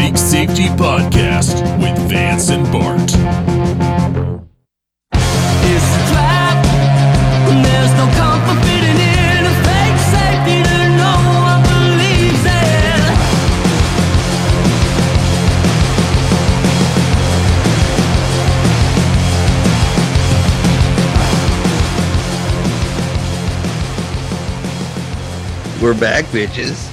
Fake Safety Podcast with Vance and Bart. It's a trap. There's no comfort fitting in a fake safety that no one believes in. We're back, bitches.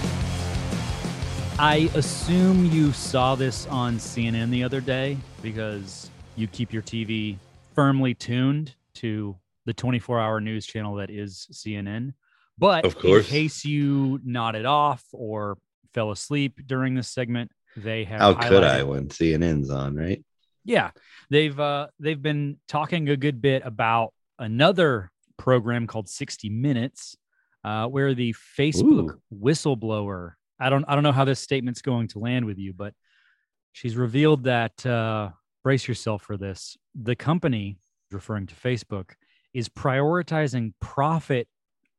I assume you saw this on CNN the other day because you keep your TV firmly tuned to the 24 hour news channel that is CNN. But Of course. in case you nodded off or fell asleep during this segment, they have How could I when CNN's on, right? Yeah, they've uh, they've been talking a good bit about another program called 60 Minutes, uh, where the Facebook Ooh. whistleblower. I don't I don't know how this statement's going to land with you, but she's revealed that uh, brace yourself for this. The company, referring to Facebook, is prioritizing profit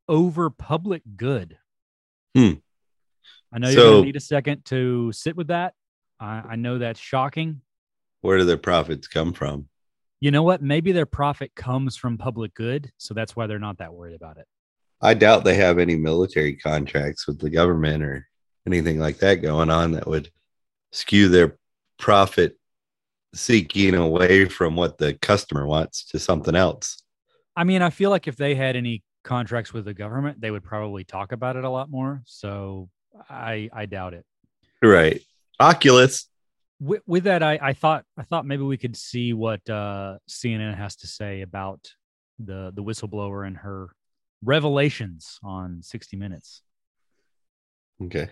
over public good. Hmm. I know you're gonna need a second to sit with that. I, I know that's shocking. Where do their profits come from? you know what? Maybe their profit comes from public good, so that's why they're not that worried about it. I doubt they have any military contracts with the government or anything like that going on that would skew their profit seeking away from what the customer wants to something else. I mean, I feel like if they had any contracts with the government, they would probably talk about it a lot more. So I I doubt it. Right. Oculus. With, with that, I, I thought I thought maybe we could see what uh, CNN has to say about the the whistleblower and her revelations on 60 Minutes. Okay.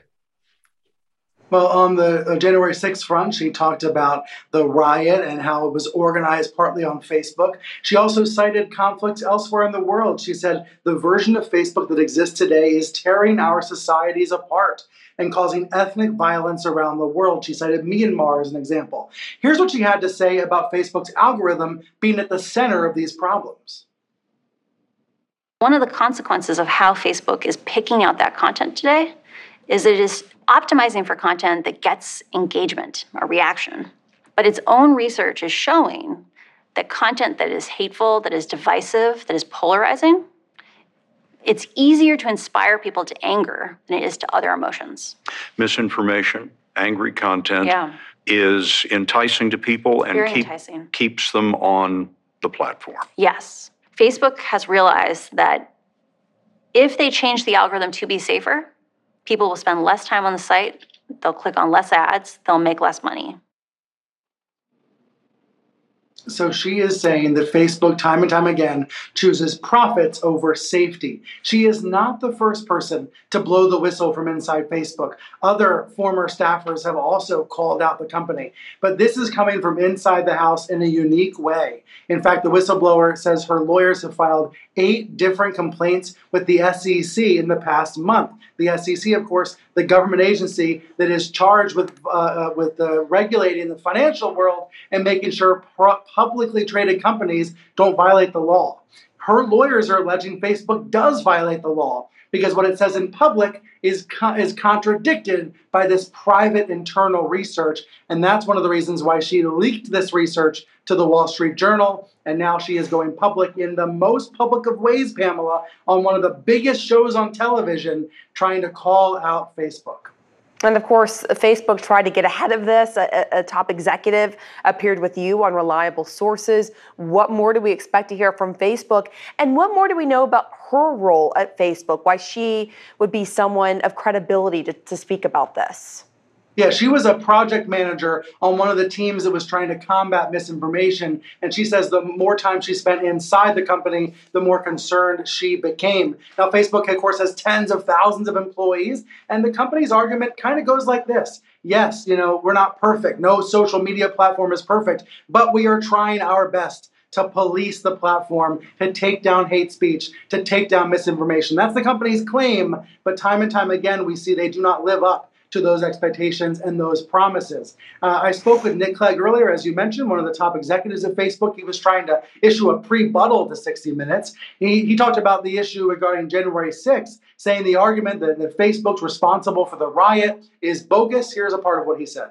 Well, on the uh, January 6th front, she talked about the riot and how it was organized partly on Facebook. She also cited conflicts elsewhere in the world. She said the version of Facebook that exists today is tearing our societies apart and causing ethnic violence around the world. She cited Myanmar as an example. Here's what she had to say about Facebook's algorithm being at the center of these problems. One of the consequences of how Facebook is picking out that content today is it is optimizing for content that gets engagement or reaction. But its own research is showing that content that is hateful, that is divisive, that is polarizing, it's easier to inspire people to anger than it is to other emotions. misinformation, angry content Yeah. is enticing to people and Very keep- enticing. keeps them on the platform. Yes. Facebook has realized that if they change the algorithm to be safer, people will spend less time on the site, they'll click on less ads, they'll make less money. So she is saying that Facebook, time and time again, chooses profits over safety. She is not the first person to blow the whistle from inside Facebook. Other former staffers have also called out the company. But this is coming from inside the house in a unique way. In fact, the whistleblower says her lawyers have filed eight different complaints with the SEC in the past month. The SEC, of course, the government agency that is charged with uh, uh, with uh, regulating the financial world and making sure publicly traded companies don't violate the law. Her lawyers are alleging Facebook does violate the law because what it says in public is co- is contradicted by this private internal research, and that's one of the reasons why she leaked this research to the Wall Street Journal, and now she is going public in the most public of ways, Pamela, on one of the biggest shows on television, trying to call out Facebook. And of course, Facebook tried to get ahead of this. A, a- top executive appeared with you on reliable sources. What more do we expect to hear from Facebook? And what more do we know about her role at Facebook? Why she would be someone of credibility to, to speak about this? Yeah, she was a project manager on one of the teams that was trying to combat misinformation. And she says the more time she spent inside the company, the more concerned she became. Now, Facebook, of course, has tens of thousands of employees. And the company's argument kind of goes like this Yes, you know, we're not perfect. No social media platform is perfect, but we are trying our best to police the platform, to take down hate speech, to take down misinformation. That's the company's claim, but time and time again, we see they do not live up to those expectations and those promises. Uh, I spoke with Nick Clegg earlier, as you mentioned, one of the top executives of Facebook. He was trying to issue a pre-buttal to 60 Minutes. He, he talked about the issue regarding January 6th, saying the argument that, that Facebook's responsible for the riot is bogus. Here's a part of what he said.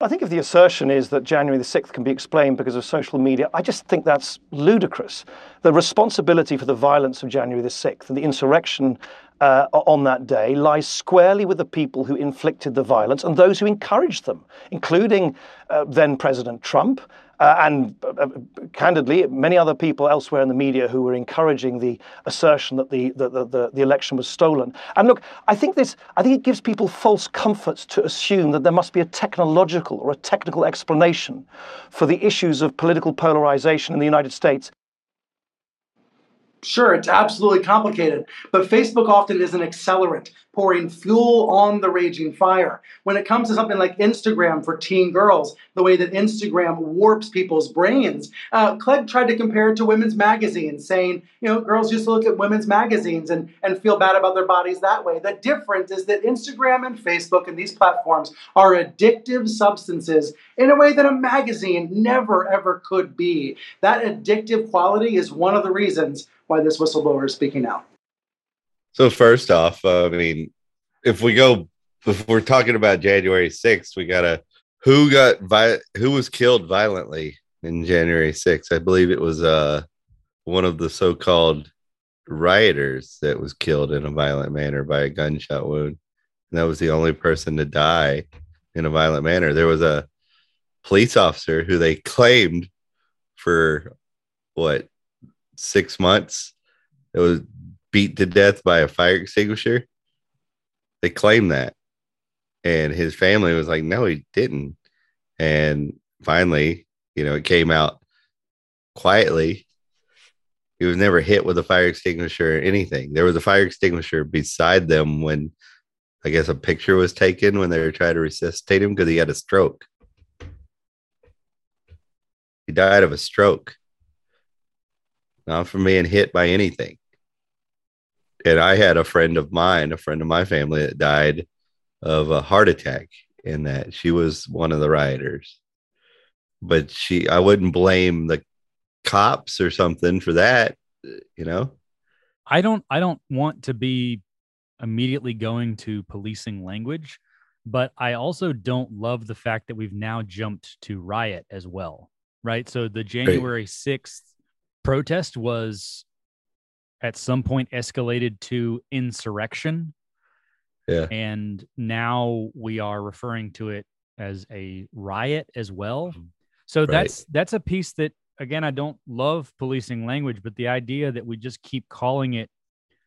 I think if the assertion is that January the 6th can be explained because of social media, I just think that's ludicrous. The responsibility for the violence of January the 6th and the insurrection uh, on that day lies squarely with the people who inflicted the violence and those who encouraged them, including uh, then President Trump. Uh, and uh, uh, candidly, many other people elsewhere in the media who were encouraging the assertion that the, the, the, the, election was stolen. And look, I think this, I think it gives people false comforts to assume that there must be a technological or a technical explanation for the issues of political polarization in the United States. Sure, it's absolutely complicated, but Facebook often is an accelerant, pouring fuel on the raging fire. When it comes to something like Instagram for teen girls, the way that Instagram warps people's brains, uh, Clegg tried to compare it to women's magazines, saying, you know, girls used to look at women's magazines and, and feel bad about their bodies that way. The difference is that Instagram and Facebook and these platforms are addictive substances in a way that a magazine never ever could be. That addictive quality is one of the reasons why this whistleblower is speaking out. So first off, uh, I mean, if we go, if we're talking about January 6th, we gotta who got vi- who was killed violently in January 6th. I believe it was uh one of the so-called rioters that was killed in a violent manner by a gunshot wound. And that was the only person to die in a violent manner. There was a police officer who they claimed for what six months. It was beat to death by a fire extinguisher. They claimed that. And his family was like, no, he didn't. And finally, you know, it came out quietly. He was never hit with a fire extinguisher or anything. There was a fire extinguisher beside them when I guess a picture was taken when they were trying to resuscitate him because he had a stroke. He died of a stroke not from being hit by anything. And I had a friend of mine, a friend of my family that died of a heart attack in that she was one of the rioters. But she, I wouldn't blame the cops or something for that, you know? I don't, I don't want to be immediately going to policing language, but I also don't love the fact that we've now jumped to riot as well. Right. So the January 6th protest was at some point escalated to insurrection. Yeah. And now we are referring to it as a riot as well. Mm-hmm. So right. that's that's a piece that again I don't love policing language, but the idea that we just keep calling it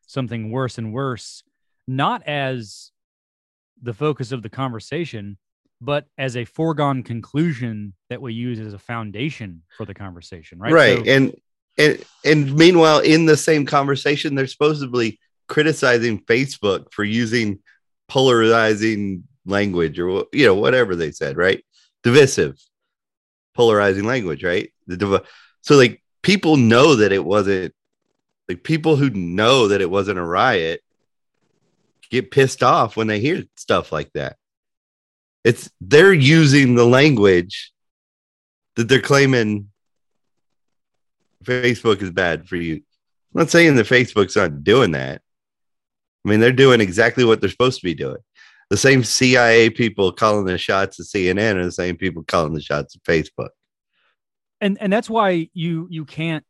something worse and worse, not as the focus of the conversation, but as a foregone conclusion that we use as a foundation for the conversation, right? Right. So, and and and meanwhile in the same conversation they're supposedly criticizing facebook for using polarizing language or you know whatever they said right? Divisive polarizing language right? The div- so like people know that it wasn't like people who know that it wasn't a riot get pissed off when they hear stuff like that. It's they're using the language that they're claiming Facebook is bad for you. I'm not saying that Facebook's not doing that. I mean, they're doing exactly what they're supposed to be doing. The same CIA people calling the shots at CNN are the same people calling the shots at Facebook. And and that's why you you can't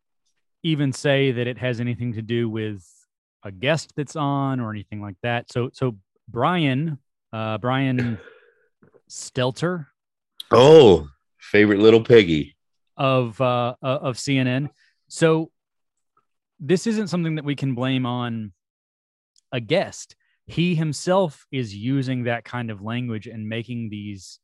even say that it has anything to do with a guest that's on or anything like that. So so Brian, uh Brian Stelter. Oh, favorite little piggy of uh of CNN so this isn't something that we can blame on a guest. He himself is using that kind of language and making these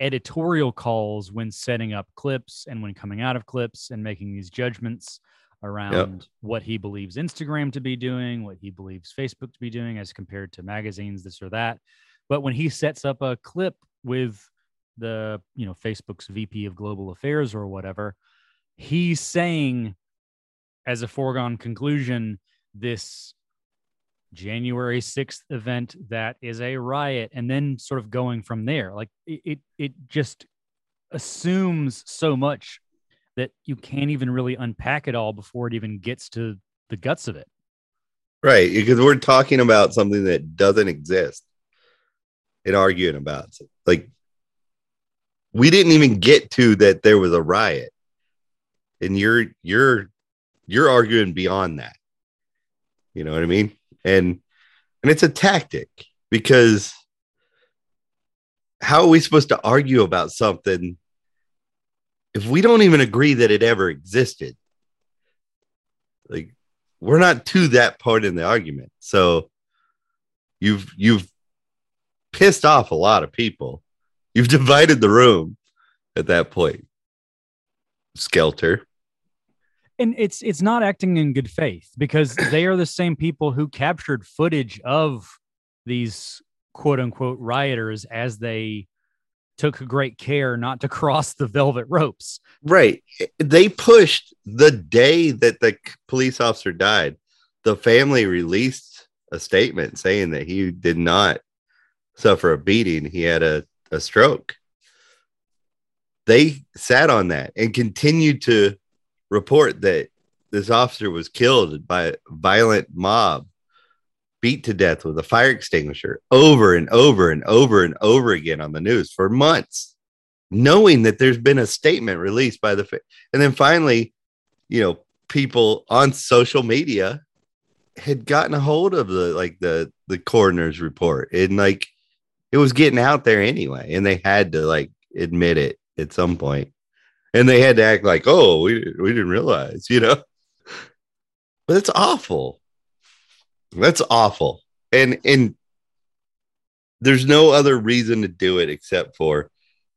editorial calls when setting up clips and when coming out of clips and making these judgments around yep. what he believes Instagram to be doing, what he believes Facebook to be doing as compared to magazines, this or that. But when he sets up a clip with the, you know, Facebook's VP of global affairs or whatever, he's saying as a foregone conclusion this January 6th event that is a riot and then sort of going from there. Like it it, it just assumes so much that you can't even really unpack it all before it even gets to the guts of it. Right because we're talking about something that doesn't exist and arguing about like We didn't even get to that there was a riot. And you're you're you're arguing beyond that. You know what I mean? And and it's a tactic because how are we supposed to argue about something if we don't even agree that it ever existed? Like we're not to that part in the argument. So you've you've pissed off a lot of people. You've divided the room at that point. Skelter. And it's it's not acting in good faith because they are the same people who captured footage of these quote unquote rioters as they took great care not to cross the velvet ropes. Right. They pushed the day that the police officer died. The family released a statement saying that he did not suffer a beating, he had a, a stroke. They sat on that and continued to report that this officer was killed by a violent mob, beat to death with a fire extinguisher over and over and over and over again on the news for months, knowing that there's been a statement released by the, and then finally, you know, people on social media had gotten a hold of the like the the coroner's report and like it was getting out there anyway and they had to like admit it at some point and they had to act like oh we, we didn't realize you know? But it's awful. That's awful. And and there's no other reason to do it except for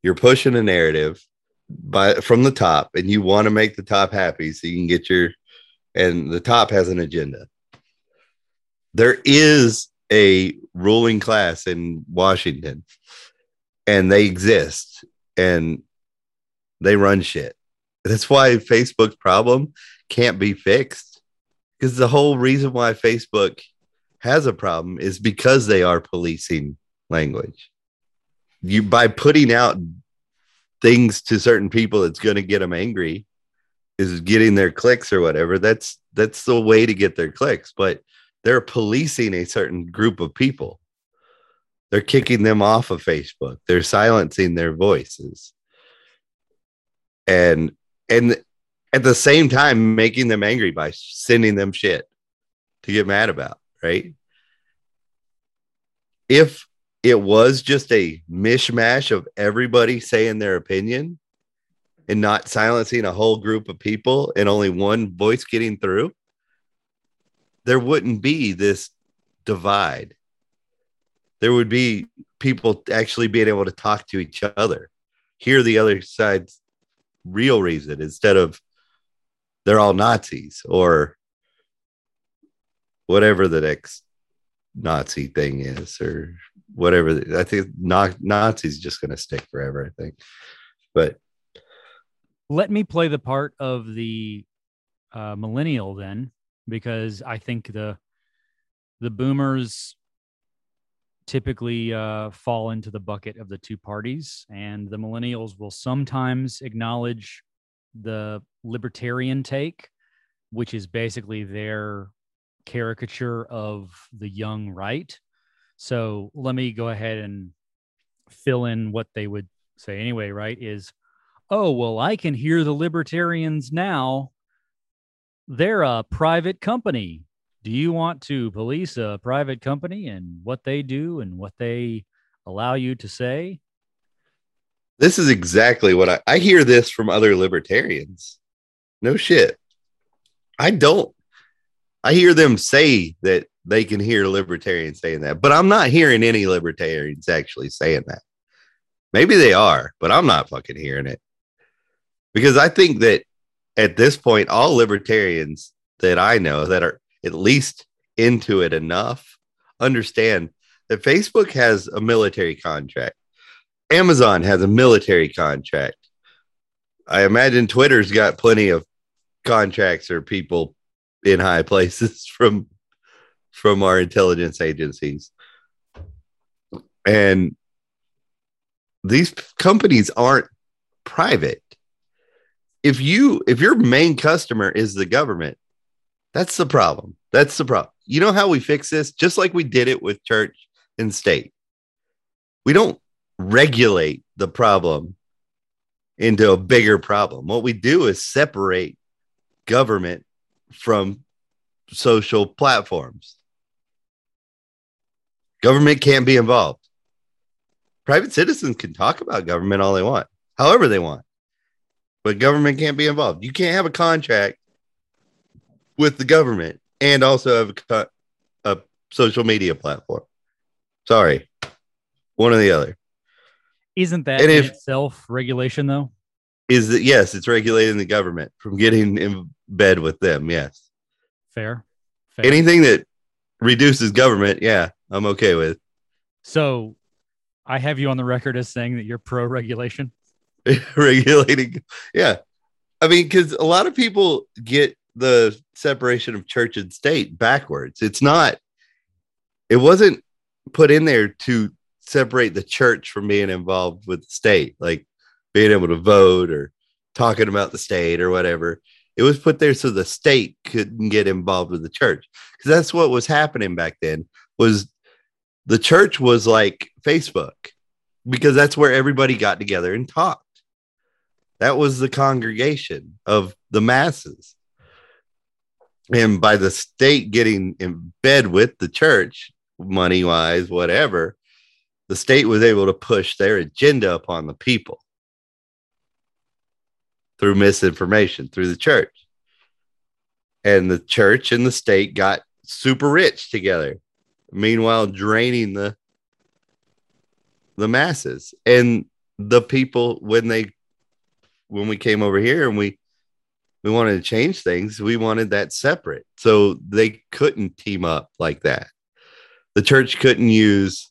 you're pushing a narrative by from the top and you want to make the top happy so you can get your and the top has an agenda. There is a ruling class in Washington and they exist and they run shit. That's why Facebook's problem can't be fixed because the whole reason why Facebook has a problem is because they are policing language. You by putting out things to certain people that's going to get them angry is getting their clicks or whatever. That's that's the way to get their clicks, but they're policing a certain group of people. They're kicking them off of Facebook. They're silencing their voices. And and at the same time making them angry by sending them shit to get mad about, right? If it was just a mishmash of everybody saying their opinion and not silencing a whole group of people and only one voice getting through, there wouldn't be this divide. There would be people actually being able to talk to each other, hear the other side's real reason instead of they're all Nazis or whatever the next Nazi thing is or whatever. I think na- Nazis just going to stick forever, I think. But Let me play the part of the uh, millennial then, because I think the the boomers typically uh, fall into the bucket of the two parties, and the millennials will sometimes acknowledge the libertarian take, which is basically their caricature of the young right. So let me go ahead and fill in what they would say anyway, right? Is, oh, well, I can hear the libertarians now. They're a private company. Do you want to police a private company and what they do and what they allow you to say? this is exactly what I, I hear this from other libertarians. No shit. I don't. I hear them say that they can hear libertarians saying that, but I'm not hearing any libertarians actually saying that. Maybe they are, but I'm not fucking hearing it. Because I think that at this point, all libertarians that I know that are at least into it enough understand that Facebook has a military contract. Amazon has a military contract. I imagine Twitter's got plenty of contracts or people in high places from from our intelligence agencies. And these companies aren't private. If you if your main customer is the government, that's the problem. That's the problem. You know how we fix this? Just like we did it with church and state. We don't regulate the problem into a bigger problem. What we do is separate government from social platforms. Government can't be involved. Private citizens can talk about government all they want, however they want, but government can't be involved. You can't have a contract with the government and also have a, a social media platform. Sorry, one or the other. Isn't that And in if- itself regulation though? Is that yes? It's regulating the government from getting in bed with them. Yes, Fair. Fair. anything that reduces government, yeah, I'm okay with. so I have you on the record as saying that you're pro regulation. regulating. Yeah. I mean, because a lot of people get the separation of church and state backwards. It's not, it wasn't put in there to separate the church from being involved with the state, like being able to vote or talking about the state or whatever. It was put there so the state couldn't get involved with the church. Because that's what was happening back then was the church was like Facebook because that's where everybody got together and talked. That was the congregation of the masses. And by the state getting in bed with the church, money wise, whatever, the state was able to push their agenda upon the people through misinformation, through the church. And the church and the state got super rich together, meanwhile, draining the the masses and the people when they when we came over here and we we wanted to change things we wanted that separate so they couldn't team up like that the church couldn't use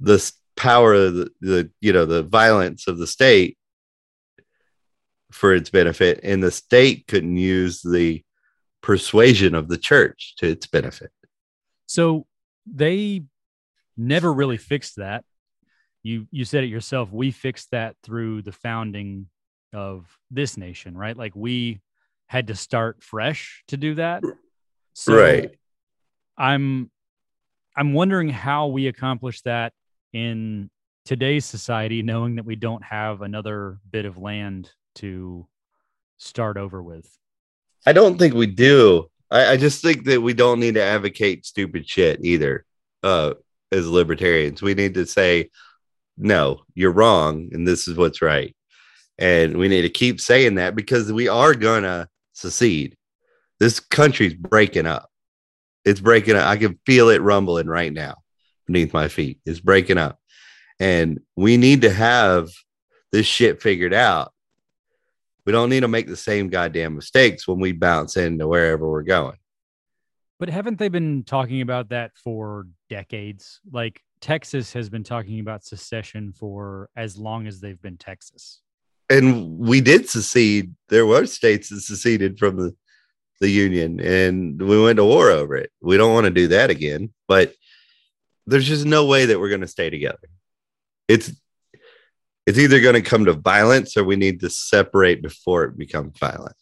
the power of the, the you know the violence of the state for its benefit and the state couldn't use the persuasion of the church to its benefit So they never really fixed that. You you said it yourself. We fixed that through the founding of this nation, right? Like we had to start fresh to do that. So Right. I'm I'm wondering how we accomplish that in today's society, knowing that we don't have another bit of land to start over with. I don't think we do. I, I just think that we don't need to advocate stupid shit either. Uh, as libertarians, we need to say, no, you're wrong, and this is what's right. And we need to keep saying that because we are gonna secede. This country's breaking up. It's breaking up. I can feel it rumbling right now beneath my feet. It's breaking up. And we need to have this shit figured out we don't need to make the same goddamn mistakes when we bounce into wherever we're going. But haven't they been talking about that for decades? Like Texas has been talking about secession for as long as they've been Texas. And we did secede. There were states that seceded from the, the union and we went to war over it. We don't want to do that again, but there's just no way that we're going to stay together. It's it's either going to come to violence or we need to separate before it becomes violent.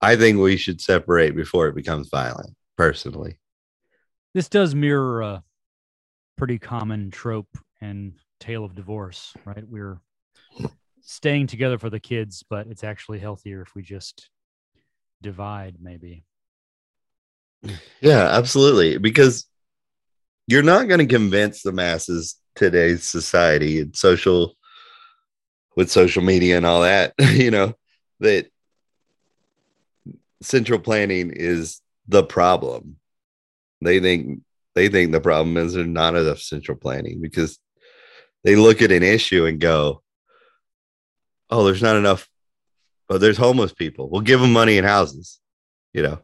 I think we should separate before it becomes violent, personally. This does mirror a pretty common trope and tale of divorce, right? We're staying together for the kids, but it's actually healthier if we just divide, maybe. Yeah, absolutely. Because you're not going to convince the masses today's society and social with social media and all that, you know, that central planning is the problem. They think they think the problem is there's not enough central planning because they look at an issue and go, "Oh, there's not enough. Oh, there's homeless people. We'll give them money and houses," you know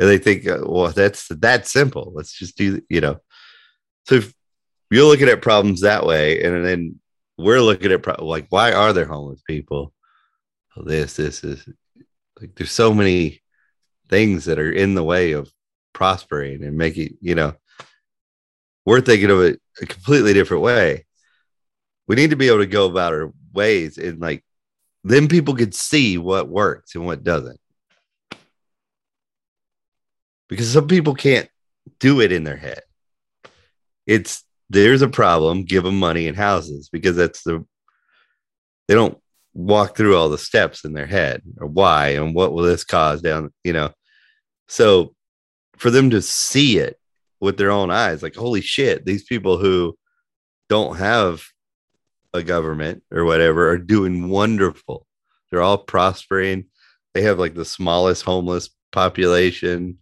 and they think, uh, well, that's that simple. Let's just do, you know. So if you're looking at problems that way, and then we're looking at pro- like, why are there homeless people? Well, this, this is like, there's so many things that are in the way of prospering and making, you know, we're thinking of it a completely different way. We need to be able to go about our ways and like, then people could see what works and what doesn't because some people can't do it in their head. It's there's a problem, give them money and houses because that's the they don't walk through all the steps in their head or why and what will this cause down, you know. So for them to see it with their own eyes, like, holy shit, these people who don't have a government or whatever are doing wonderful. They're all prospering. They have like the smallest homeless population,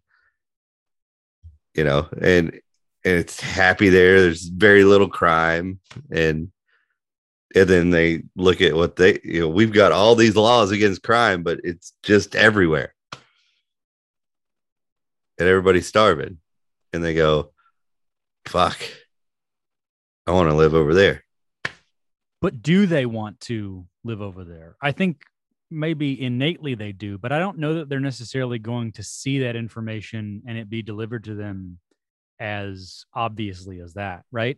you know, and and it's happy there. There's very little crime, and and then they look at what they you know we've got all these laws against crime, but it's just everywhere, and everybody's starving, and they go, "Fuck, I want to live over there." But do they want to live over there? I think maybe innately they do, but I don't know that they're necessarily going to see that information and it be delivered to them as obviously as that, right?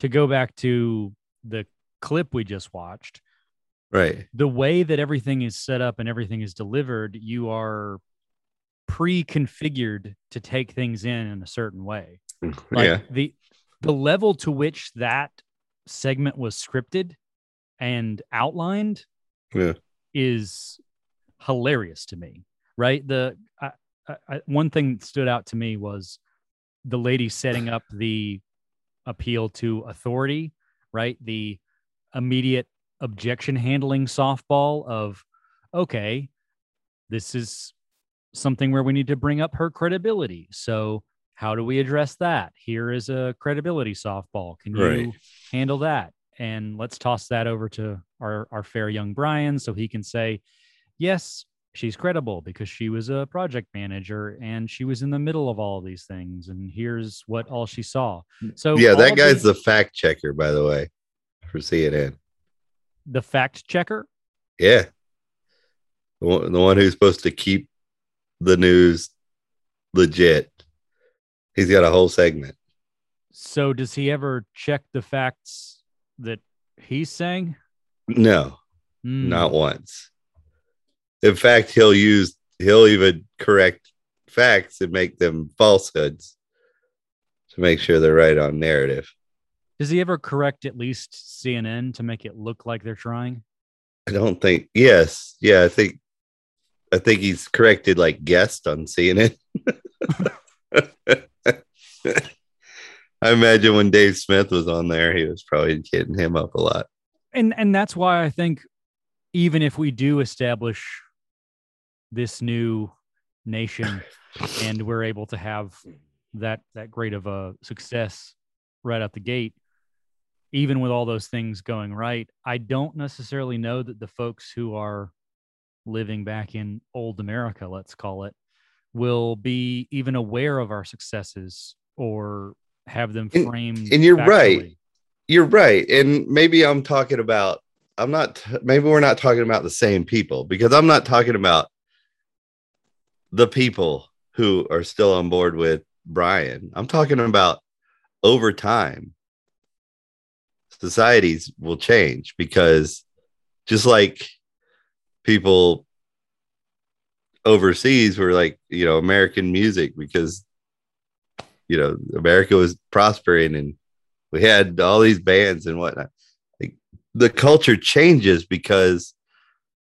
To go back to the clip we just watched, Right. the way that everything is set up and everything is delivered, you are pre-configured to take things in in a certain way. Mm, like yeah. the the level to which that segment was scripted and outlined Yeah. is hilarious to me. Right? The I, I, one thing that stood out to me was the lady setting up the appeal to authority. Right? The immediate objection handling softball of okay, this is something where we need to bring up her credibility. So how do we address that? Here is a credibility softball. Can you Right. handle that? And let's toss that over to our, our fair young Brian so he can say, yes, she's credible because she was a project manager and she was in the middle of all of these things. And here's what all she saw. Mm, so yeah, that guy's the, the fact checker, by the way, for CNN. the fact checker. Yeah. The one, the one who's supposed to keep the news legit. He's got a whole segment. So does he ever check the facts that he's saying? No, Hmm. not once. In fact, he'll use, he'll even correct facts and make them falsehoods to make sure they're right on narrative. Does he ever correct at least CNN to make it look like they're trying? I don't think, yes. Yeah, I think, I think he's corrected like guest on CNN. I imagine when Dave Smith was on there, he was probably hitting him up a lot. And and that's why I think even if we do establish this new nation and we're able to have that that great of a success right out the gate, even with all those things going right, I don't necessarily know that the folks who are living back in old America, let's call it, will be even aware of our successes or have them And- framed. and you're right. You're right. And maybe I'm talking about, I'm not, maybe we're not talking about the same people because I'm not talking about the people who are still on board with Brian. I'm talking about over time, societies will change because just like people overseas were like, you know, American music because, you know, America was prospering and we had all these bands and whatnot. Like, the culture changes because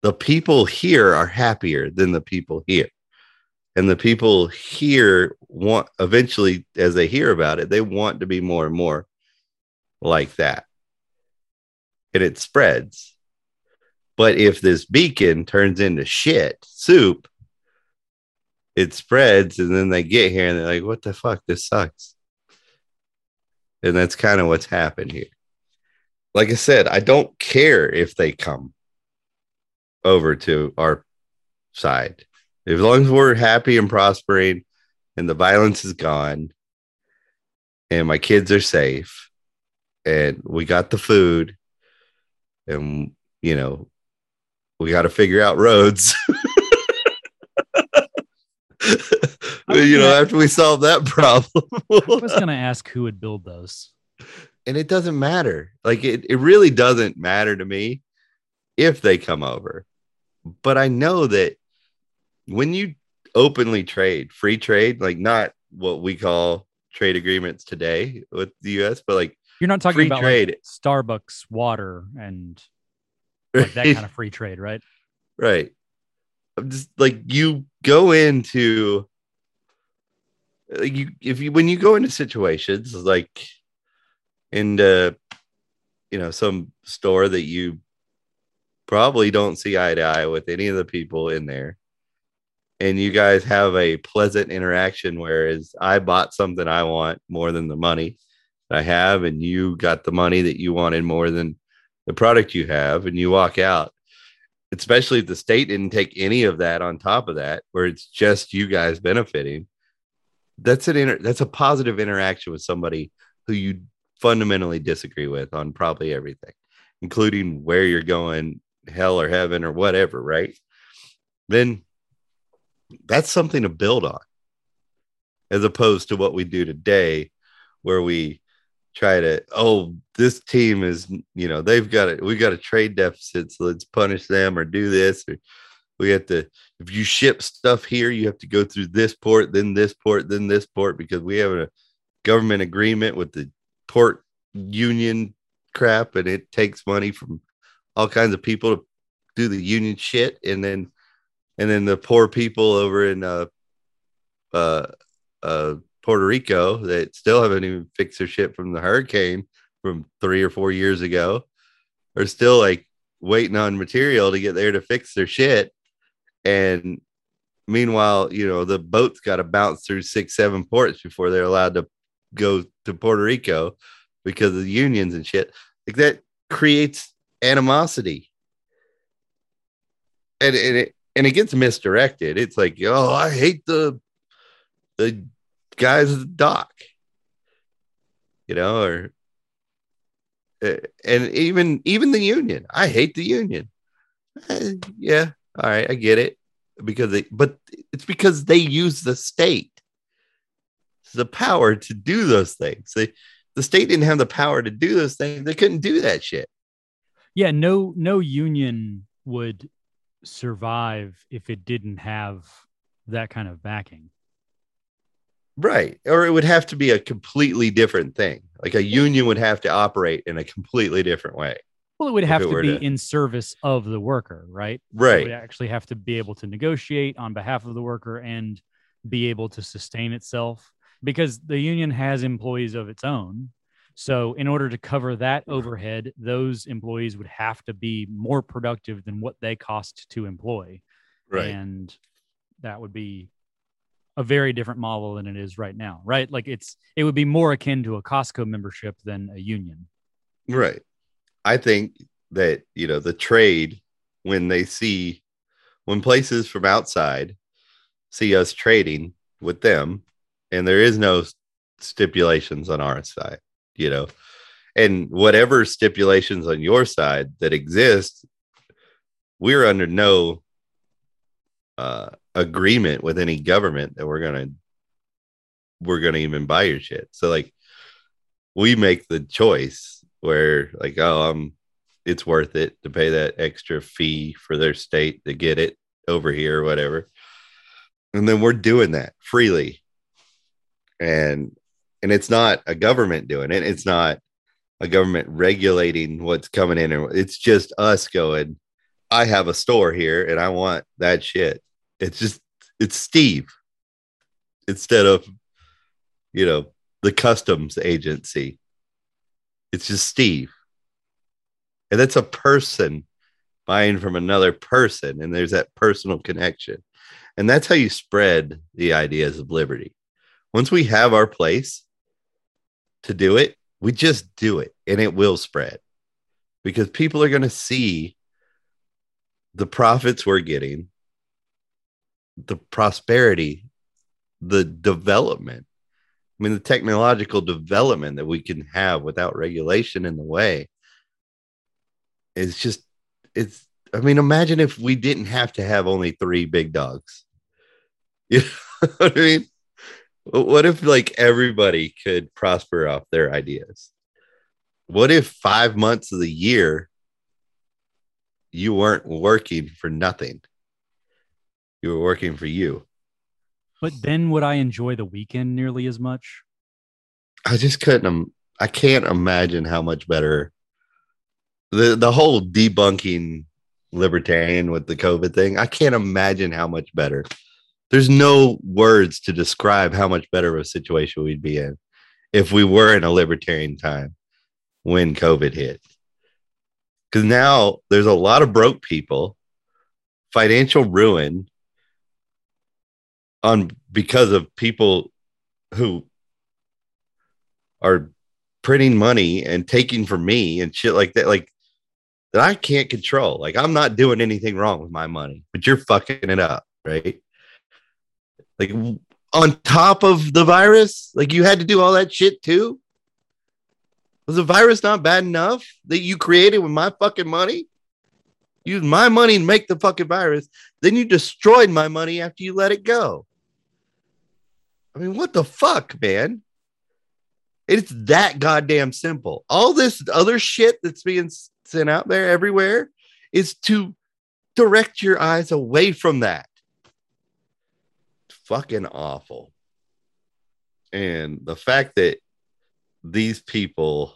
the people here are happier than the people here. And the people here want eventually, as they hear about it, they want to be more and more like that. And it spreads. But if this beacon turns into shit soup, it spreads and then they get here and they're like, what the fuck? This sucks. And that's kind of what's happened here. Like I said, I don't care if they come over to our side. As long as we're happy and prospering and the violence is gone and my kids are safe and we got the food and, you know, we got to figure out roads. you know, after we solve that problem, I was going to ask who would build those. and it doesn't matter. Like it, it really doesn't matter to me if they come over. But I know that when you openly trade, free trade, like not what we call trade agreements today with the US, but like You're not talking about trade. like Starbucks water and like that kind of free trade, right? Right. Just like you go into you if you when you go into situations like in the you know some store that you probably don't see eye to eye with any of the people in there and you guys have a pleasant interaction whereas I bought something I want more than the money I have and you got the money that you wanted more than the product you have and you walk out especially if the state didn't take any of that on top of that, where it's just you guys benefiting. That's an inter- that's a positive interaction with somebody who you fundamentally disagree with on probably everything, including where you're going, hell or heaven or whatever, right? Then that's something to build on, as opposed to what we do today, where we try to oh this team is you know they've got it we got a trade deficit so let's punish them or do this or we have to if you ship stuff here you have to go through this port then this port then this port because we have a government agreement with the port union crap and it takes money from all kinds of people to do the union shit. And then and then the poor people over in uh uh uh Puerto Rico that still haven't even fixed their shit from the hurricane from three or four years ago are still like waiting on material to get there to fix their shit. And meanwhile, you know, the boat's got to bounce through six, seven ports before they're allowed to go to Puerto Rico because of the unions and shit. Like that creates animosity. And, and it and it gets misdirected. It's like, oh, I hate the the guys the dock, you know, or uh, and even even the union. I hate the union. Eh, yeah, all right, I get it because they, but it's because they use the state, the power to do those things. They, the state didn't have the power to do those things. They couldn't do that shit. Yeah, no no union would survive if it didn't have that kind of backing. Right. Or it would have to be a completely different thing. Like a union would have to operate in a completely different way. Well, it would have it to be to- in service of the worker, right? Right. It would actually have to be able to negotiate on behalf of the worker and be able to sustain itself because the union has employees of its own. So, in order to cover that overhead, those employees would have to be more productive than what they cost to employ. Right. And that would be a very different model than it is right now, right? Like it's it would be more akin to a Costco membership than a union. Right. I think that, you know, the trade, when they see, when places from outside see us trading with them, and there is no stipulations on our side, you know, and whatever stipulations on your side that exist, we're under no uh, agreement with any government that we're to, we're to even buy your shit. So, like, we make the choice where like oh um it's worth it to pay that extra fee for their state to get it over here or whatever. And then we're doing that freely. And and it's not a government doing it. It's not a government regulating what's coming in. It's just us going i have a store here and i want that shit it's just it's steve instead of you know the customs agency it's just Steve. And that's a person buying from another person. And there's that personal connection. And that's how you spread the ideas of liberty. Once we have our place to do it, we just do it and it will spread because people are going to see the profits we're getting, the prosperity, the development. I mean, the technological development that we can have without regulation in the way is just, it's, I mean, imagine if we didn't have to have only three big dogs. You know what I mean? What if like everybody could prosper off their ideas? What if five months of the year you weren't working for nothing? You were working for you. But then would I enjoy the weekend nearly as much? I just couldn't. im- I can't imagine how much better the the whole debunking libertarian with the COVID thing, I can't imagine how much better. There's no words to describe how much better of a situation we'd be in if we were in a libertarian time when COVID hit. Because now there's a lot of broke people, financial ruin on because of people who are printing money and taking from me and shit like that. Like that I can't control. Like I'm not doing anything wrong with my money, but you're fucking it up, right? Like on top of the virus, like you had to do all that shit too. Was the virus not bad enough that you created with my fucking money? Use my money to make the fucking virus. Then you destroyed my money after you let it go. I mean, what the fuck, man? It's that goddamn simple. All this other shit that's being sent out there everywhere is to direct your eyes away from that. It's fucking awful. And the fact that these people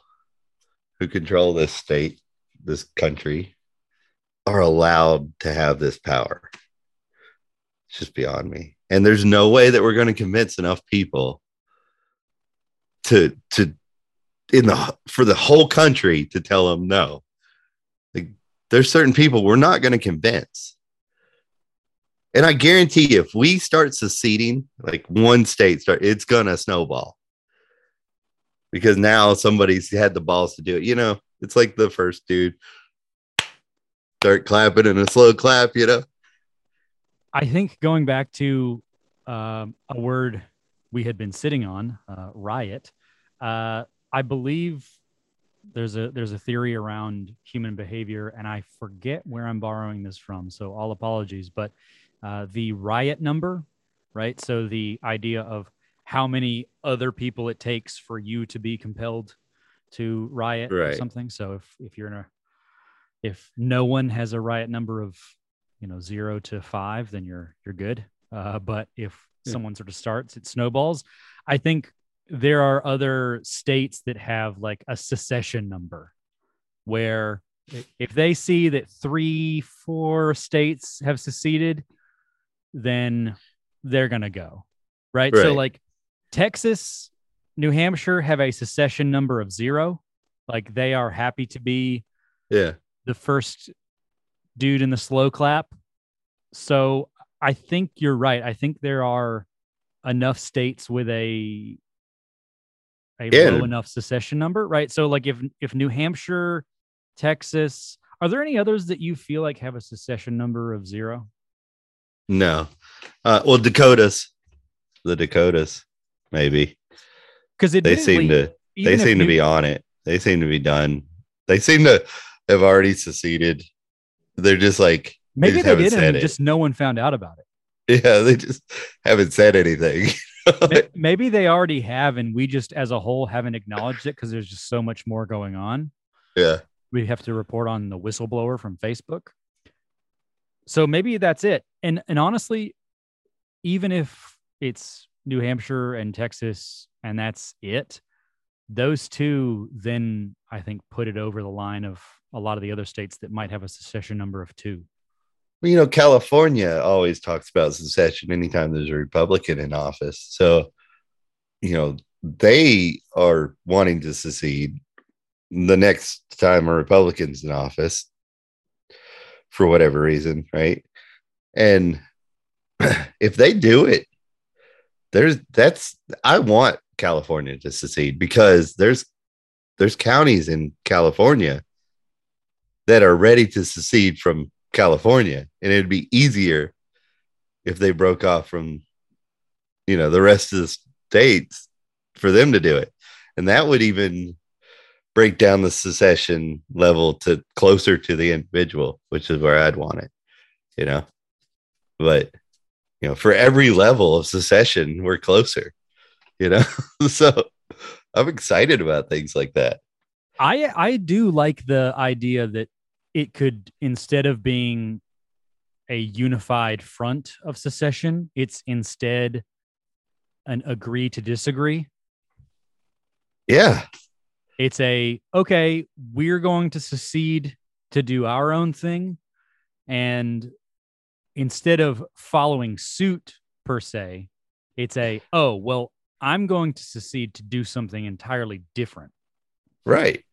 who control this state, this country, are allowed to have this power. It's just beyond me. And there's no way that we're going to convince enough people to to in the for the whole country to tell them no. Like there's certain people we're not going to convince. And I guarantee you, if we start seceding, like one state start, it's gonna snowball. Because now somebody's had the balls to do it. You know, it's like the first dude start clapping in a slow clap, you know. I think going back to um, a word we had been sitting on, uh, riot. Uh, I believe there's a there's a theory around human behavior, and I forget where I'm borrowing this from, so all apologies. But uh, the riot number, right? So the idea of how many other people it takes for you to be compelled to riot or something. So if if you're in a if no one has a riot number of you know zero to five, then you're you're good. Uh, but if Yeah. someone sort of starts, it snowballs. I think there are other states that have like a secession number where if they see that three, four states have seceded, then they're to go. Right? So, like Texas, New Hampshire have a secession number of zero. Like they are happy to be Yeah. the first dude in the slow clap. So I think you're right. I think there are enough states with a a Yeah. low enough secession number, right? So like if if New Hampshire, Texas, are there any others that you feel like have a secession number of zero? No. Uh, well, Dakotas, the Dakotas, maybe Because they seem to they seem to be on it. They seem to be done. They seem to have already seceded. They're just like maybe just they haven't did said and it. just no one found out about it. yeah, they just haven't said anything. Maybe they already have, and we just as a whole haven't acknowledged it because there's just so much more going on. yeah, we have to report on the whistleblower from Facebook. So maybe that's it. And and honestly, even if it's New Hampshire and Texas and that's it, those two then I think put it over the line of a lot of the other states that might have a secession number of two. you know, California always talks about secession anytime there's a Republican in office. So, you know, they are wanting to secede the next time a Republican's in office for whatever reason, right? And if they do it, there's that's I want California to secede because there's there's counties in California that are ready to secede from California, and it'd be easier if they broke off from, you know, the rest of the states for them to do it, and that would even break down the secession level to closer to the individual, which is where I'd want it, you know. But you know, for every level of secession, we're closer, you know. so I'm excited about things like that. I I do like the idea that it could instead of being a unified front of secession, it's instead an agree to disagree. Yeah. It's a okay, we're going to secede to do our own thing. And instead of following suit per se, it's a oh, well, I'm going to secede to do something entirely different. Right.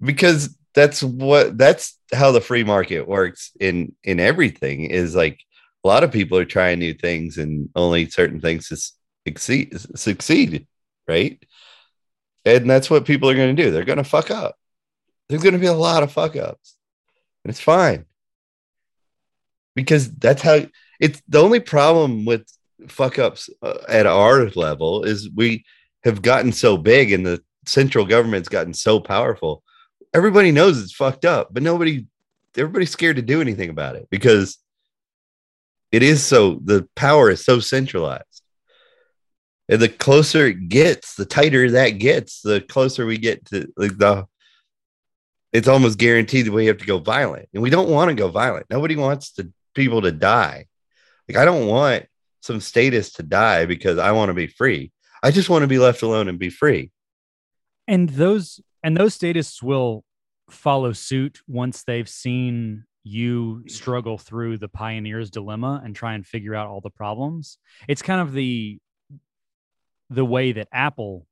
Because that's what that's how the free market works in in everything is like a lot of people are trying new things and only certain things succeed succeed, right? And that's what people are going to do. They're going to fuck up. There's going to be a lot of fuck ups. And it's fine. Because that's how it's the only problem with fuck ups uh, at our level is we have gotten so big and the central government's gotten so powerful. Everybody knows it's fucked up, but nobody everybody's scared to do anything about it because it is so the power is so centralized. And the closer it gets, the tighter that gets, the closer we get to like the it's almost guaranteed that we have to go violent. And we don't want to go violent. Nobody wants the people to die. Like I don't want some statists to die because I want to be free. I just want to be left alone and be free. and those and those statists will follow suit once they've seen you struggle through the pioneer's dilemma and try and figure out all the problems it's kind of the the way that apple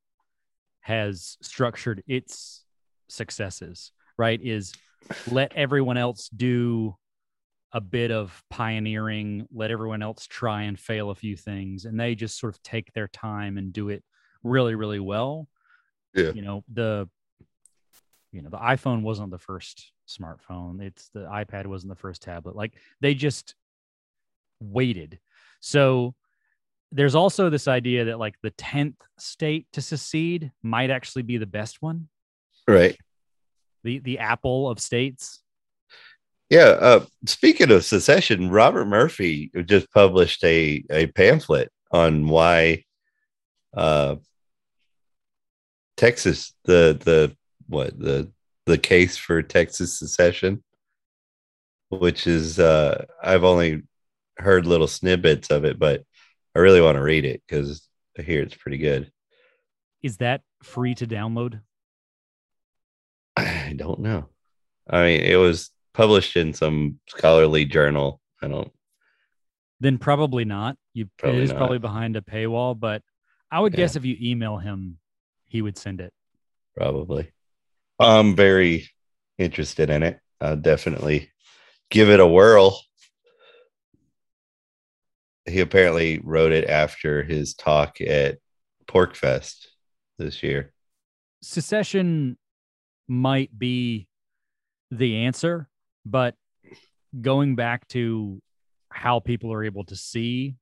has structured its successes right is let everyone else do a bit of pioneering let everyone else try and fail a few things and they just sort of take their time and do it really really well. Yeah. you know the you know the iphone wasn't the first smartphone. It's the ipad wasn't the first tablet. Like they just waited. So there's also this idea that like the 10th state to secede might actually be the best one. Right. the the apple of states Yeah. Uh, speaking of secession, Robert Murphy just published a, a pamphlet on why uh, Texas, the the what the the case for Texas secession, which is uh, I've only heard little snippets of it, but I really want to read it because I hear it's pretty good. is that free to download I don't know. I mean, it was published in some scholarly journal. I don't. then probably not you Probably it is not. probably behind a paywall but i would Yeah. guess if you email him he would send it probably. I'm very interested in it. I'll definitely give it a whirl. He apparently wrote it after his talk at PorcFest this year. secession might be the answer, but going back to how people are able to see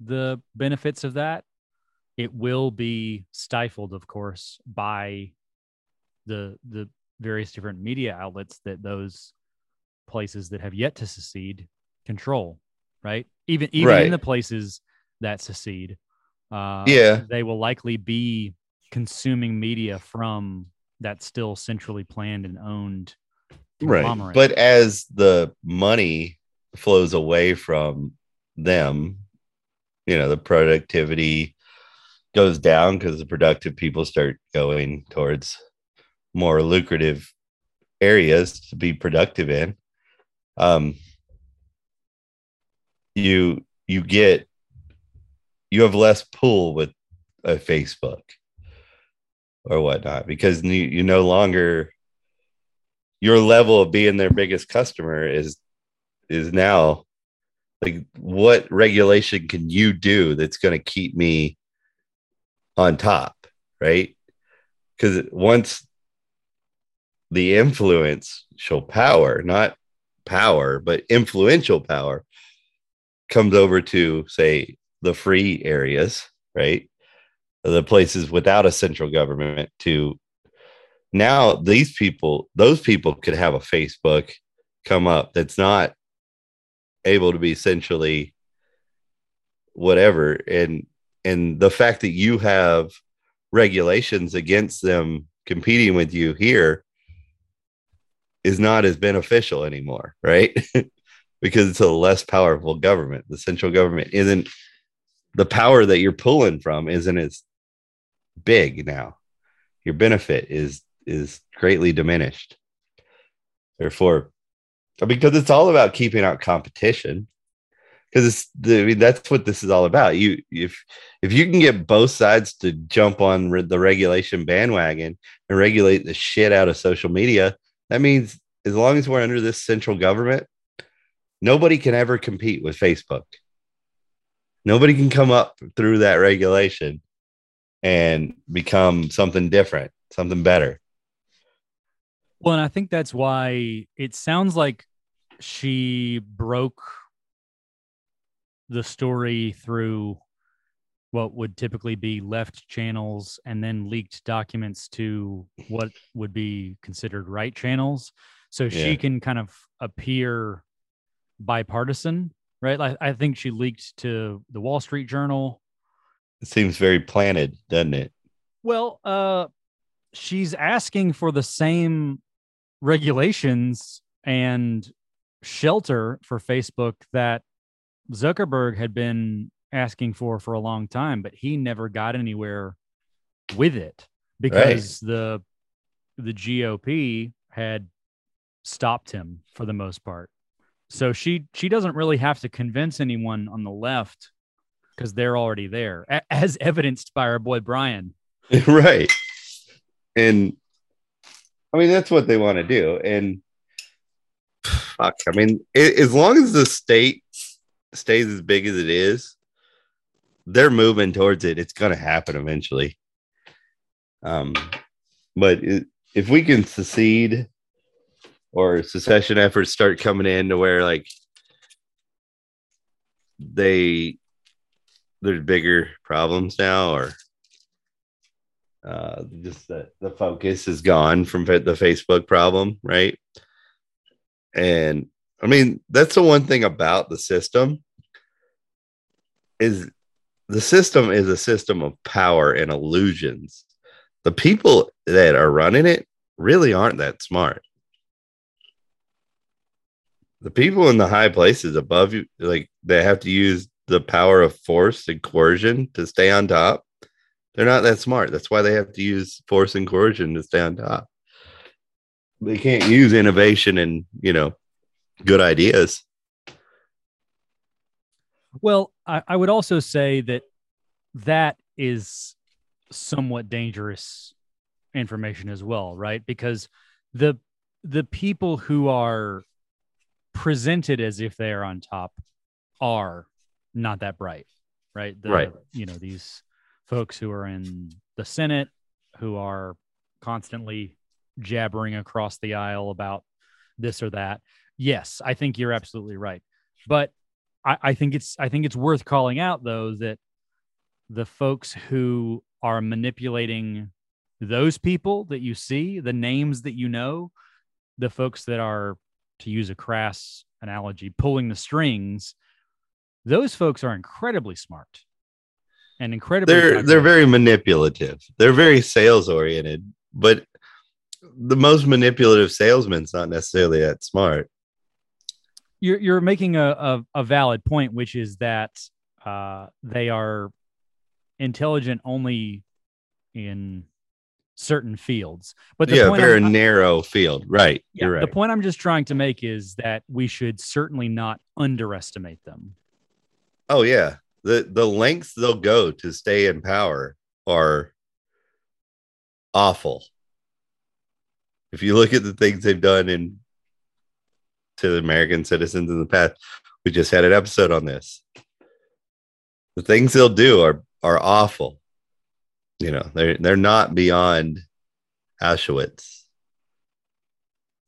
the benefits of that, it will be stifled, of course, by the the various different media outlets that those places that have yet to secede control, right? Even even Right. in the places that secede, uh, Yeah. they will likely be consuming media from that still centrally planned and owned Right. But as the money flows away from them, you know, the productivity goes down because the productive people start going towards more lucrative areas to be productive in. Um, you you get you have less pull with a Facebook or whatnot because you, you no longer your level of being their biggest customer is is now like what regulation can you do that's going to keep me on top right? Because once the influence show power not power but influential power comes over to say the free areas right? The places without a central government to now these people those people could have a facebook come up that's not able to be essentially whatever. And and the fact that you have regulations against them competing with you here is not as beneficial anymore right? Because it's a less powerful government. The central government isn't the power that you're pulling from isn't as big now. Your benefit is is greatly diminished. Therefore, because it's all about keeping out competition. Because it's the, I mean that's what this is all about. You if if you can get both sides to jump on re- the regulation bandwagon and regulate the shit out of social media, that means as long as we're under this central government, nobody can ever compete with Facebook. Nobody can come up through that regulation and become something different, something better. Well, and I think that's why it sounds like she broke the story through what would typically be left channels and then leaked documents to what would be considered right channels. So she can kind of appear bipartisan, right? Like I think she leaked to the Wall Street Journal. It seems very planted, doesn't it? Well, uh, she's asking for the same regulations and shelter for Facebook that Zuckerberg had been asking for for a long time, but he never got anywhere with it because the the GOP had stopped him for the most part. So she she doesn't really have to convince anyone on the left because they're already there, as evidenced by our boy Brian. right. And I mean, that's what they want to do. And fuck, I mean, a- as long as the state stays as big as it is, they're moving towards it. It's going to happen eventually. Um, but it, if we can secede or secession efforts start coming in to where like they there's bigger problems now or uh just that the focus is gone from the facebook problem right? And i mean that's the one thing about the system is the system is a system of power and illusions. The people that are running it really aren't that smart. The people in the high places above you like they have to use the power of force and coercion to stay on top they're not that smart that's why they have to use force and coercion to stay on top they can't use innovation and you know good ideas Well, I, I would also say that that is somewhat dangerous information as well, right? Because the the people who are presented as if they are on top are not that bright, right? The, Right. You know, these folks who are in the Senate who are constantly jabbering across the aisle about this or that. Yes, I think you're absolutely right. But I, I think it's I think it's worth calling out though that the folks who are manipulating those people that you see, the names that you know, the folks that are, to use a crass analogy, pulling the strings, those folks are incredibly smart and incredibly they're they're very manipulative. They're very sales oriented but the most manipulative salesman's not necessarily that smart. You're you're making a, a, a valid point, which is that uh, they are intelligent only in certain fields. But the yeah point very I'm- narrow field. Right yeah, you're right. the point I'm just trying to make is that we should certainly not underestimate them. Oh yeah, the the lengths they'll go to stay in power are awful. If you look at the things they've done in to the American citizens in the past, we just had an episode on this. The things they'll do are are awful. You know, they're they're not beyond Auschwitz.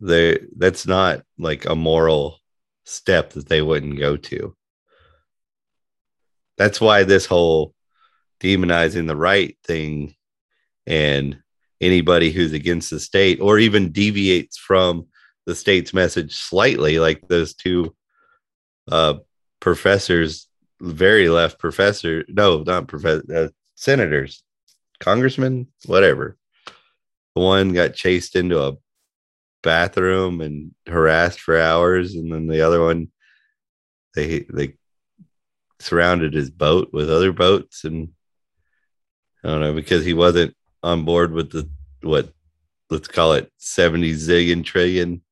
They that's not like a moral step that they wouldn't go to that's why this whole demonizing the right thing and anybody who's against the state or even deviates from the state's message slightly like those two uh professors very left professor no not professor uh, senators congressmen whatever. One got chased into a bathroom and harassed for hours and then the other one they they surrounded his boat with other boats and I don't know because he wasn't on board with the what let's call it 70 zillion trillion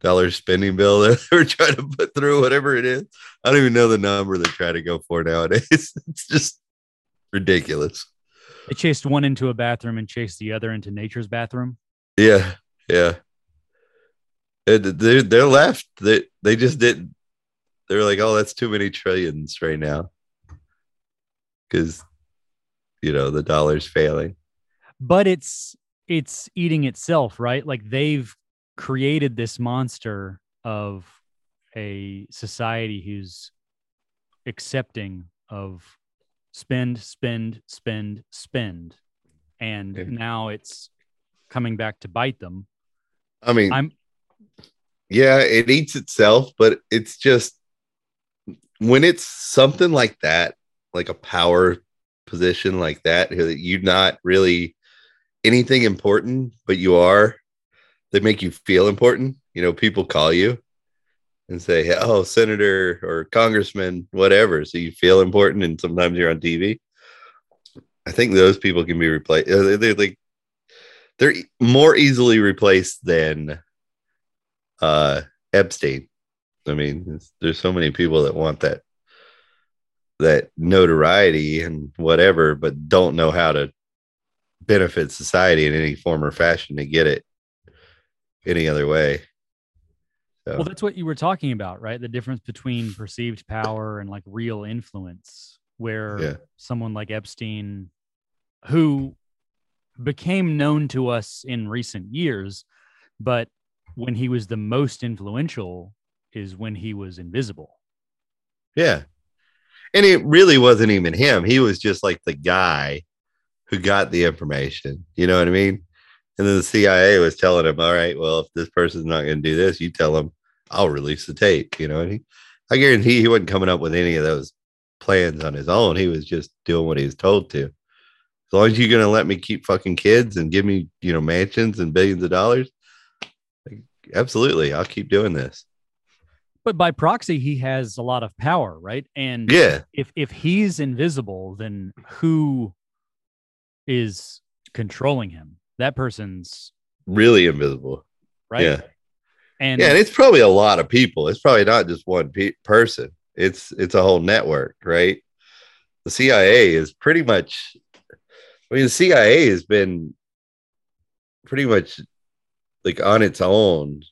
dollar spending bill that they're trying to put through, whatever it is. I don't even know the number they're trying to go for nowadays. It's just ridiculous. They chased one into a bathroom and chased the other into nature's bathroom. Yeah, yeah. And they're they're left. They they just didn't. They're like, oh, that's too many trillions right now, because you know the dollar's failing. But it's it's eating itself, right? Like they've created this monster of a society who's accepting of spend, spend, spend, spend. And Okay. now it's coming back to bite them. I mean, I'm yeah, it eats itself, but it's just when it's something like that, like a power position like that, you're not really anything important, but you are. They make you feel important. You know, people call you and say, "Oh, senator or congressman, whatever." So you feel important, and sometimes you're on TV. I think those people can be replaced. uh, They're like they're more easily replaced than uh Epstein. I mean, there's so many people that want that that notoriety and whatever, but don't know how to benefit society in any form or fashion to get it any other way. So, well, that's what you were talking about, right? The difference between perceived power and like real influence, where Yeah. someone like Epstein, who became known to us in recent years, but when he was the most influential is when he was invisible. yeah. And it really wasn't even him. He was just like the guy who got the information. You know what I mean? And then the CIA was telling him, all right, well, if this person's not going to do this, you tell him, I'll release the tape. You know, and he, I guarantee he wasn't coming up with any of those plans on his own. He was just doing what he was told to. As long as you're going to let me keep fucking kids and give me, you know, mansions and billions of dollars, like, absolutely, I'll keep doing this. But by proxy, he has a lot of power, right? And Yeah. if if he's invisible, then who is controlling him? That person's Really invisible. right. Yeah. And yeah, and it's probably a lot of people. It's probably not just one pe- person. It's it's a whole network, right? The CIA is pretty much. I mean, the CIA has been pretty much like on its own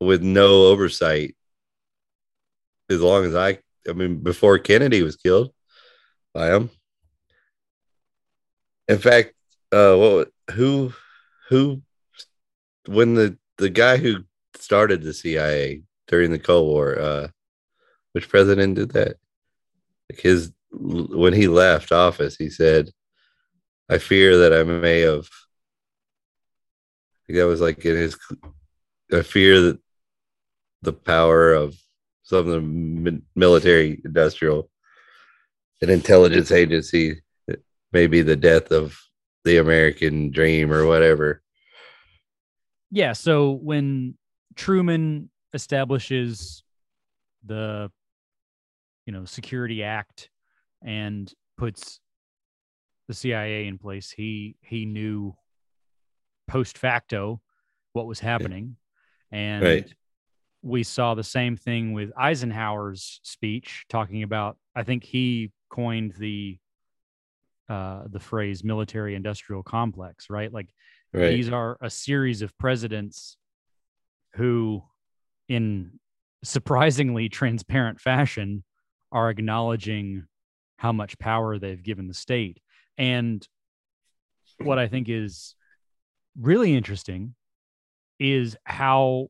with no oversight as long as I. I mean, before Kennedy was killed by him. In fact, uh, what who who when the the guy who started the CIA during the Cold War, uh, which president did that? Like his when he left office, he said, "I fear that I may have." That was like in his. I fear that the power of some of the military, industrial, and intelligence agency may be the death of the American dream or whatever. yeah, so when Truman establishes the you know Security Act and puts the CIA in place, he he knew post facto what was happening, and Right. We saw the same thing with Eisenhower's speech talking about. I think he coined the uh, the phrase military industrial complex, right? Like Right. these are a series of presidents who, in surprisingly transparent fashion, are acknowledging how much power they've given the state. And what I think is really interesting is how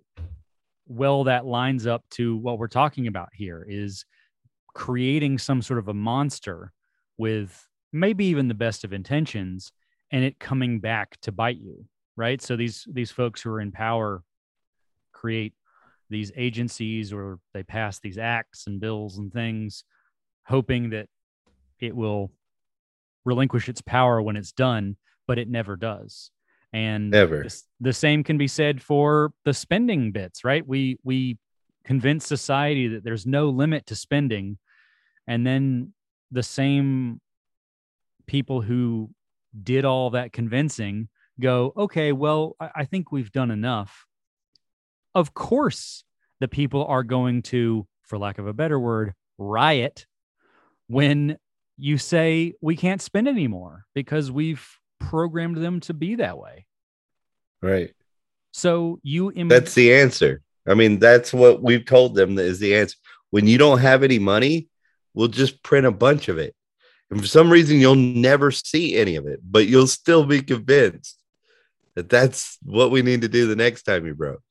well that lines up to what we're talking about here is creating some sort of a monster with maybe even the best of intentions and it coming back to bite you right? So these these folks who are in power create these agencies or they pass these acts and bills and things hoping that it will relinquish its power when it's done but it never does and Never. this- the same can be said for the spending bits right we we convince society that there's no limit to spending and then the same people who did all that convincing go, okay, well, I, I think we've done enough. Of course, the people are going to, for lack of a better word, riot when you say we can't spend anymore because we've programmed them to be that way. Right. So you Im- That's the answer. I mean, that's what we've told them that is the answer. When you don't have any money, we'll just print a bunch of it. And for some reason, you'll never see any of it, but you'll still be convinced that that's what we need to do the next time you broke.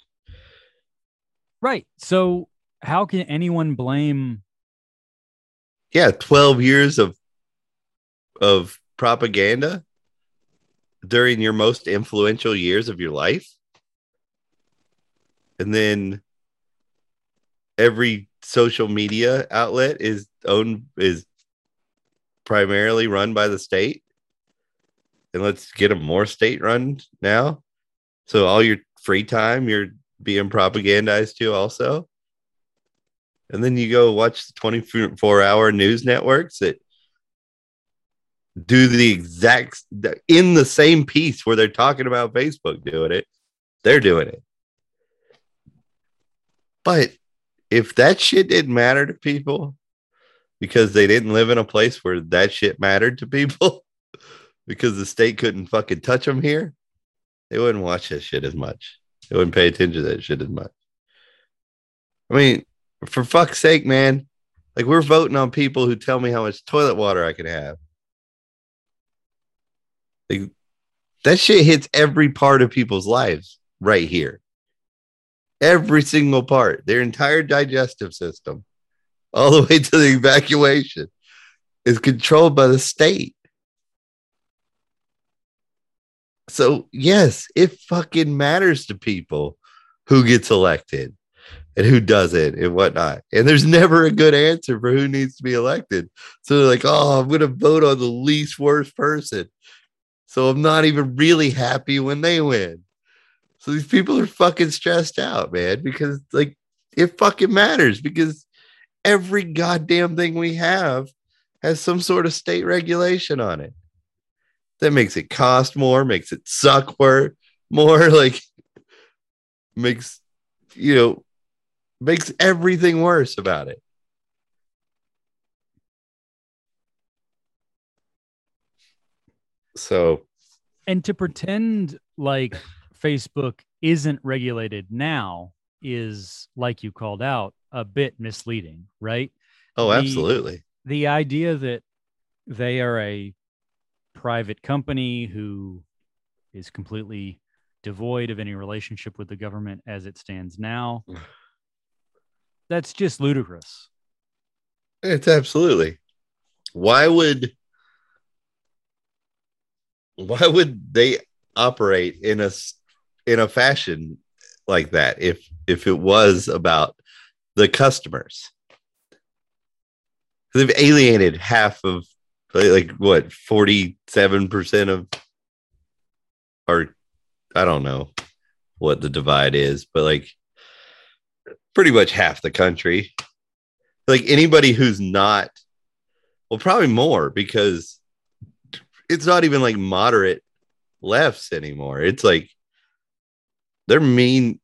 right. So how can anyone blame Yeah, 12 years of of propaganda during your most influential years of your life. And then every social media outlet is owned is primarily run by the state. And let's get them more state run now. So all your free time you're being propagandized to also. And then you go watch the 24 hour news networks that do the exact in the same piece where they're talking about Facebook doing it, they're doing it. But if that shit didn't matter to people because they didn't live in a place where that shit mattered to people because the state couldn't fucking touch them here, they wouldn't watch that shit as much. They wouldn't pay attention to that shit as much. I mean, for fuck's sake, man. Like we're voting on people who tell me how much toilet water I can have. Like that shit hits every part of people's lives right here. Every single part, their entire digestive system, all the way to the evacuation, is controlled by the state. So, yes, it fucking matters to people who gets elected and who doesn't and whatnot. And there's never a good answer for who needs to be elected. So they're like, oh, I'm going to vote on the least worst person. So I'm not even really happy when they win. So these people are fucking stressed out, man, because like it fucking matters because every goddamn thing we have has some sort of state regulation on it. That makes it cost more, makes it suck more, more like makes you know makes everything worse about it. So, and to pretend like Facebook isn't regulated now is like you called out a bit misleading, right? oh, The- absolutely. the idea that they are a private company who is completely devoid of any relationship with the government as it stands now that's just ludicrous It's absolutely. Why would why would they operate in a in a fashion like that if if it was about the customers? They've alienated half of like, what 47% of or I don't know what the divide is, but like pretty much half the country like anybody who's not well probably more because it's not even like moderate lefts anymore. It's like they're mean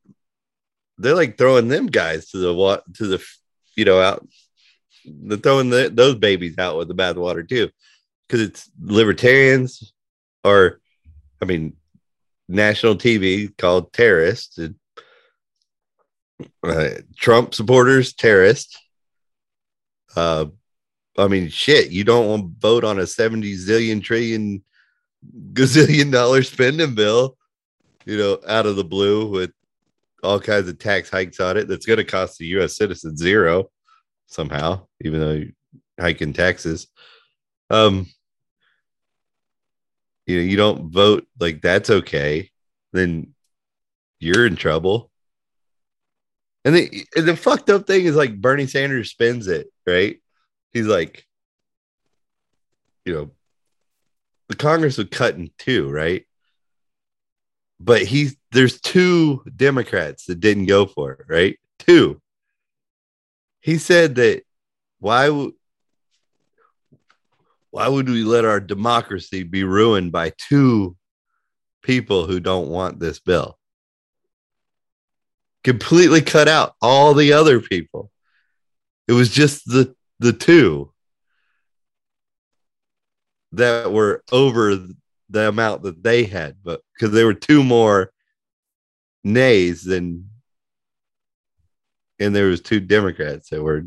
they're like throwing them guys to the what to the you know out they're throwing the, those babies out with the bathwater too. Because it's libertarians or i mean national tv called terrorists and, uh, trump supporters terrorists uh, I mean, shit, you don't want to vote on a 70 zillion trillion gazillion dollar spending bill, you know, out of the blue with all kinds of tax hikes on it. That's going to cost the U.S. citizen zero somehow, even though you're hiking taxes. Um, you know, you don't vote like that's okay, then you're in trouble. And the, and the fucked up thing is like Bernie Sanders spends it, right? He's like, you know, the Congress would cut in two, right? But he there's two Democrats that didn't go for it, right? Two. He said that why would why would we let our democracy be ruined by two people who don't want this bill? Completely cut out all the other people. It was just the the two that were over the amount that they had, but because there were two more nays than and there was two Democrats that were,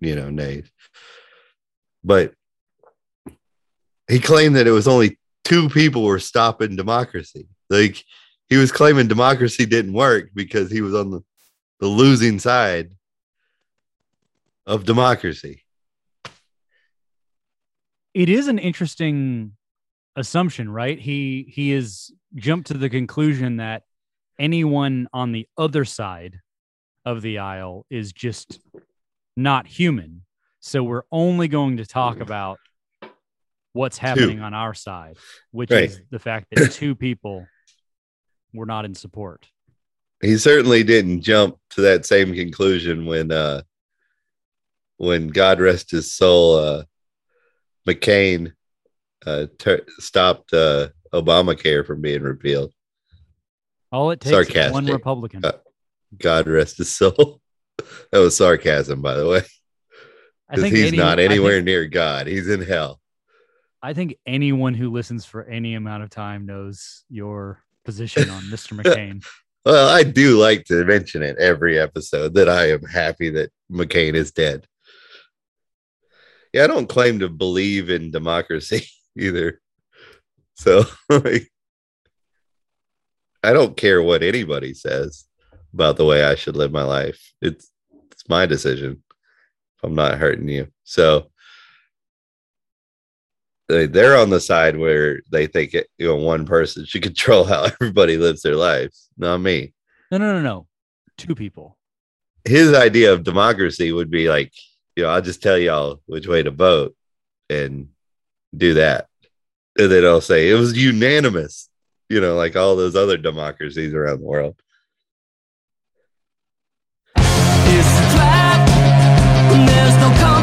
you know, nays. But he claimed that it was only two people were stopping democracy. Like he was claiming democracy didn't work because he was on the, the losing side of democracy. It is an interesting assumption, right? He he is jumped to the conclusion that anyone on the other side of the aisle is just not human. So we're only going to talk about what's happening on our side, which Right. is the fact that two people were not in support. He certainly didn't jump to that same conclusion when uh when God rest his soul uh McCain uh ter- stopped uh Obamacare from being repealed. All it takes is one Republican. Uh, God rest his soul. that was sarcasm, by the way, because he's any- not I think- anywhere near God. He's in hell. I think anyone who listens for any amount of time knows your position on Mr. McCain. Well, I do like to mention it every episode that I am happy that McCain is dead. Yeah, I don't claim to believe in democracy either. So like, I don't care what anybody says about the way I should live my life. It's it's my decision if I'm not hurting you. So they, they're on the side where they think it, you know one person should control how everybody lives their lives, not me. No, no, no, no. Two people. his idea of democracy would be like, you know, I'll just tell y'all which way to vote and do that. And then I'll say it was unanimous, you know, like all those other democracies around the world. It's no